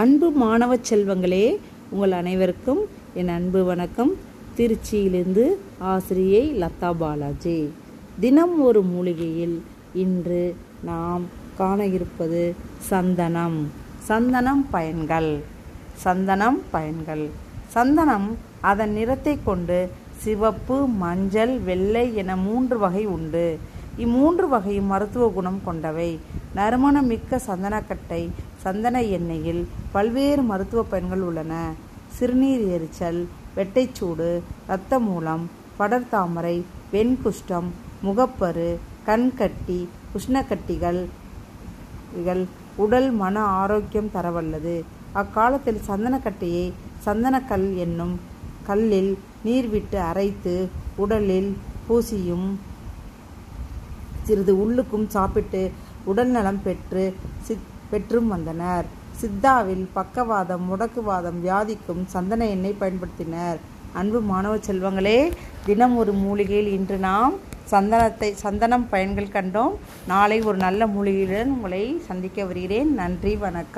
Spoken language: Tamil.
அன்பு மாணவ செல்வங்களே உங்கள் அனைவருக்கும் என் அன்பு வணக்கம். திருச்சியிலிருந்து ஆசிரியை லதா பாலாஜி. தினம் ஒரு மூலிகையில் இன்று நாம் காண இருப்பது சந்தனம். சந்தனம் பயன்கள். சந்தனம் பயன்கள். சந்தனம் அதன் நிறத்தை கொண்டு சிவப்பு மஞ்சள் வெள்ளை என மூன்று வகை உண்டு. இம்மூன்று வகையும் மருத்துவ குணம் கொண்டவை. நறுமணம் மிக்க சந்தனக்கட்டை சந்தன எண்ணெயில் பல்வேறு மருத்துவ பயன்கள் உள்ளன. சிறுநீர் எரிச்சல் வெட்டைச்சூடு இரத்த மூலம் படர்தாமரை வெண்குஷ்டம் முகப்பரு கண்கட்டி உஷ்ணக்கட்டிகள் உடல் மன ஆரோக்கியம் தரவல்லது. அக்காலத்தில் சந்தனக்கட்டையை சந்தனக்கல் என்னும் கல்லில் நீர் விட்டு அரைத்து உடலில் பூசியும் சிறிது உள்ளுக்கும் சாப்பிட்டு உடல் நலம் பெற்று சித் பெற்றும் வந்தனர். சித்தாவில் பக்கவாதம் முடக்குவாதம் வியாதிக்கும் சந்தன எண்ணெய் பயன்படுத்தினர். அன்பு மாணவ செல்வங்களே தினம் ஒரு மூலிகையில் இன்று நாம் சந்தனத்தை சந்தனம் பயன்கள் கண்டோம். நாளை ஒரு நல்ல மூலிகையுடன் உங்களை சந்திக்க வருகிறேன். நன்றி வணக்கம்.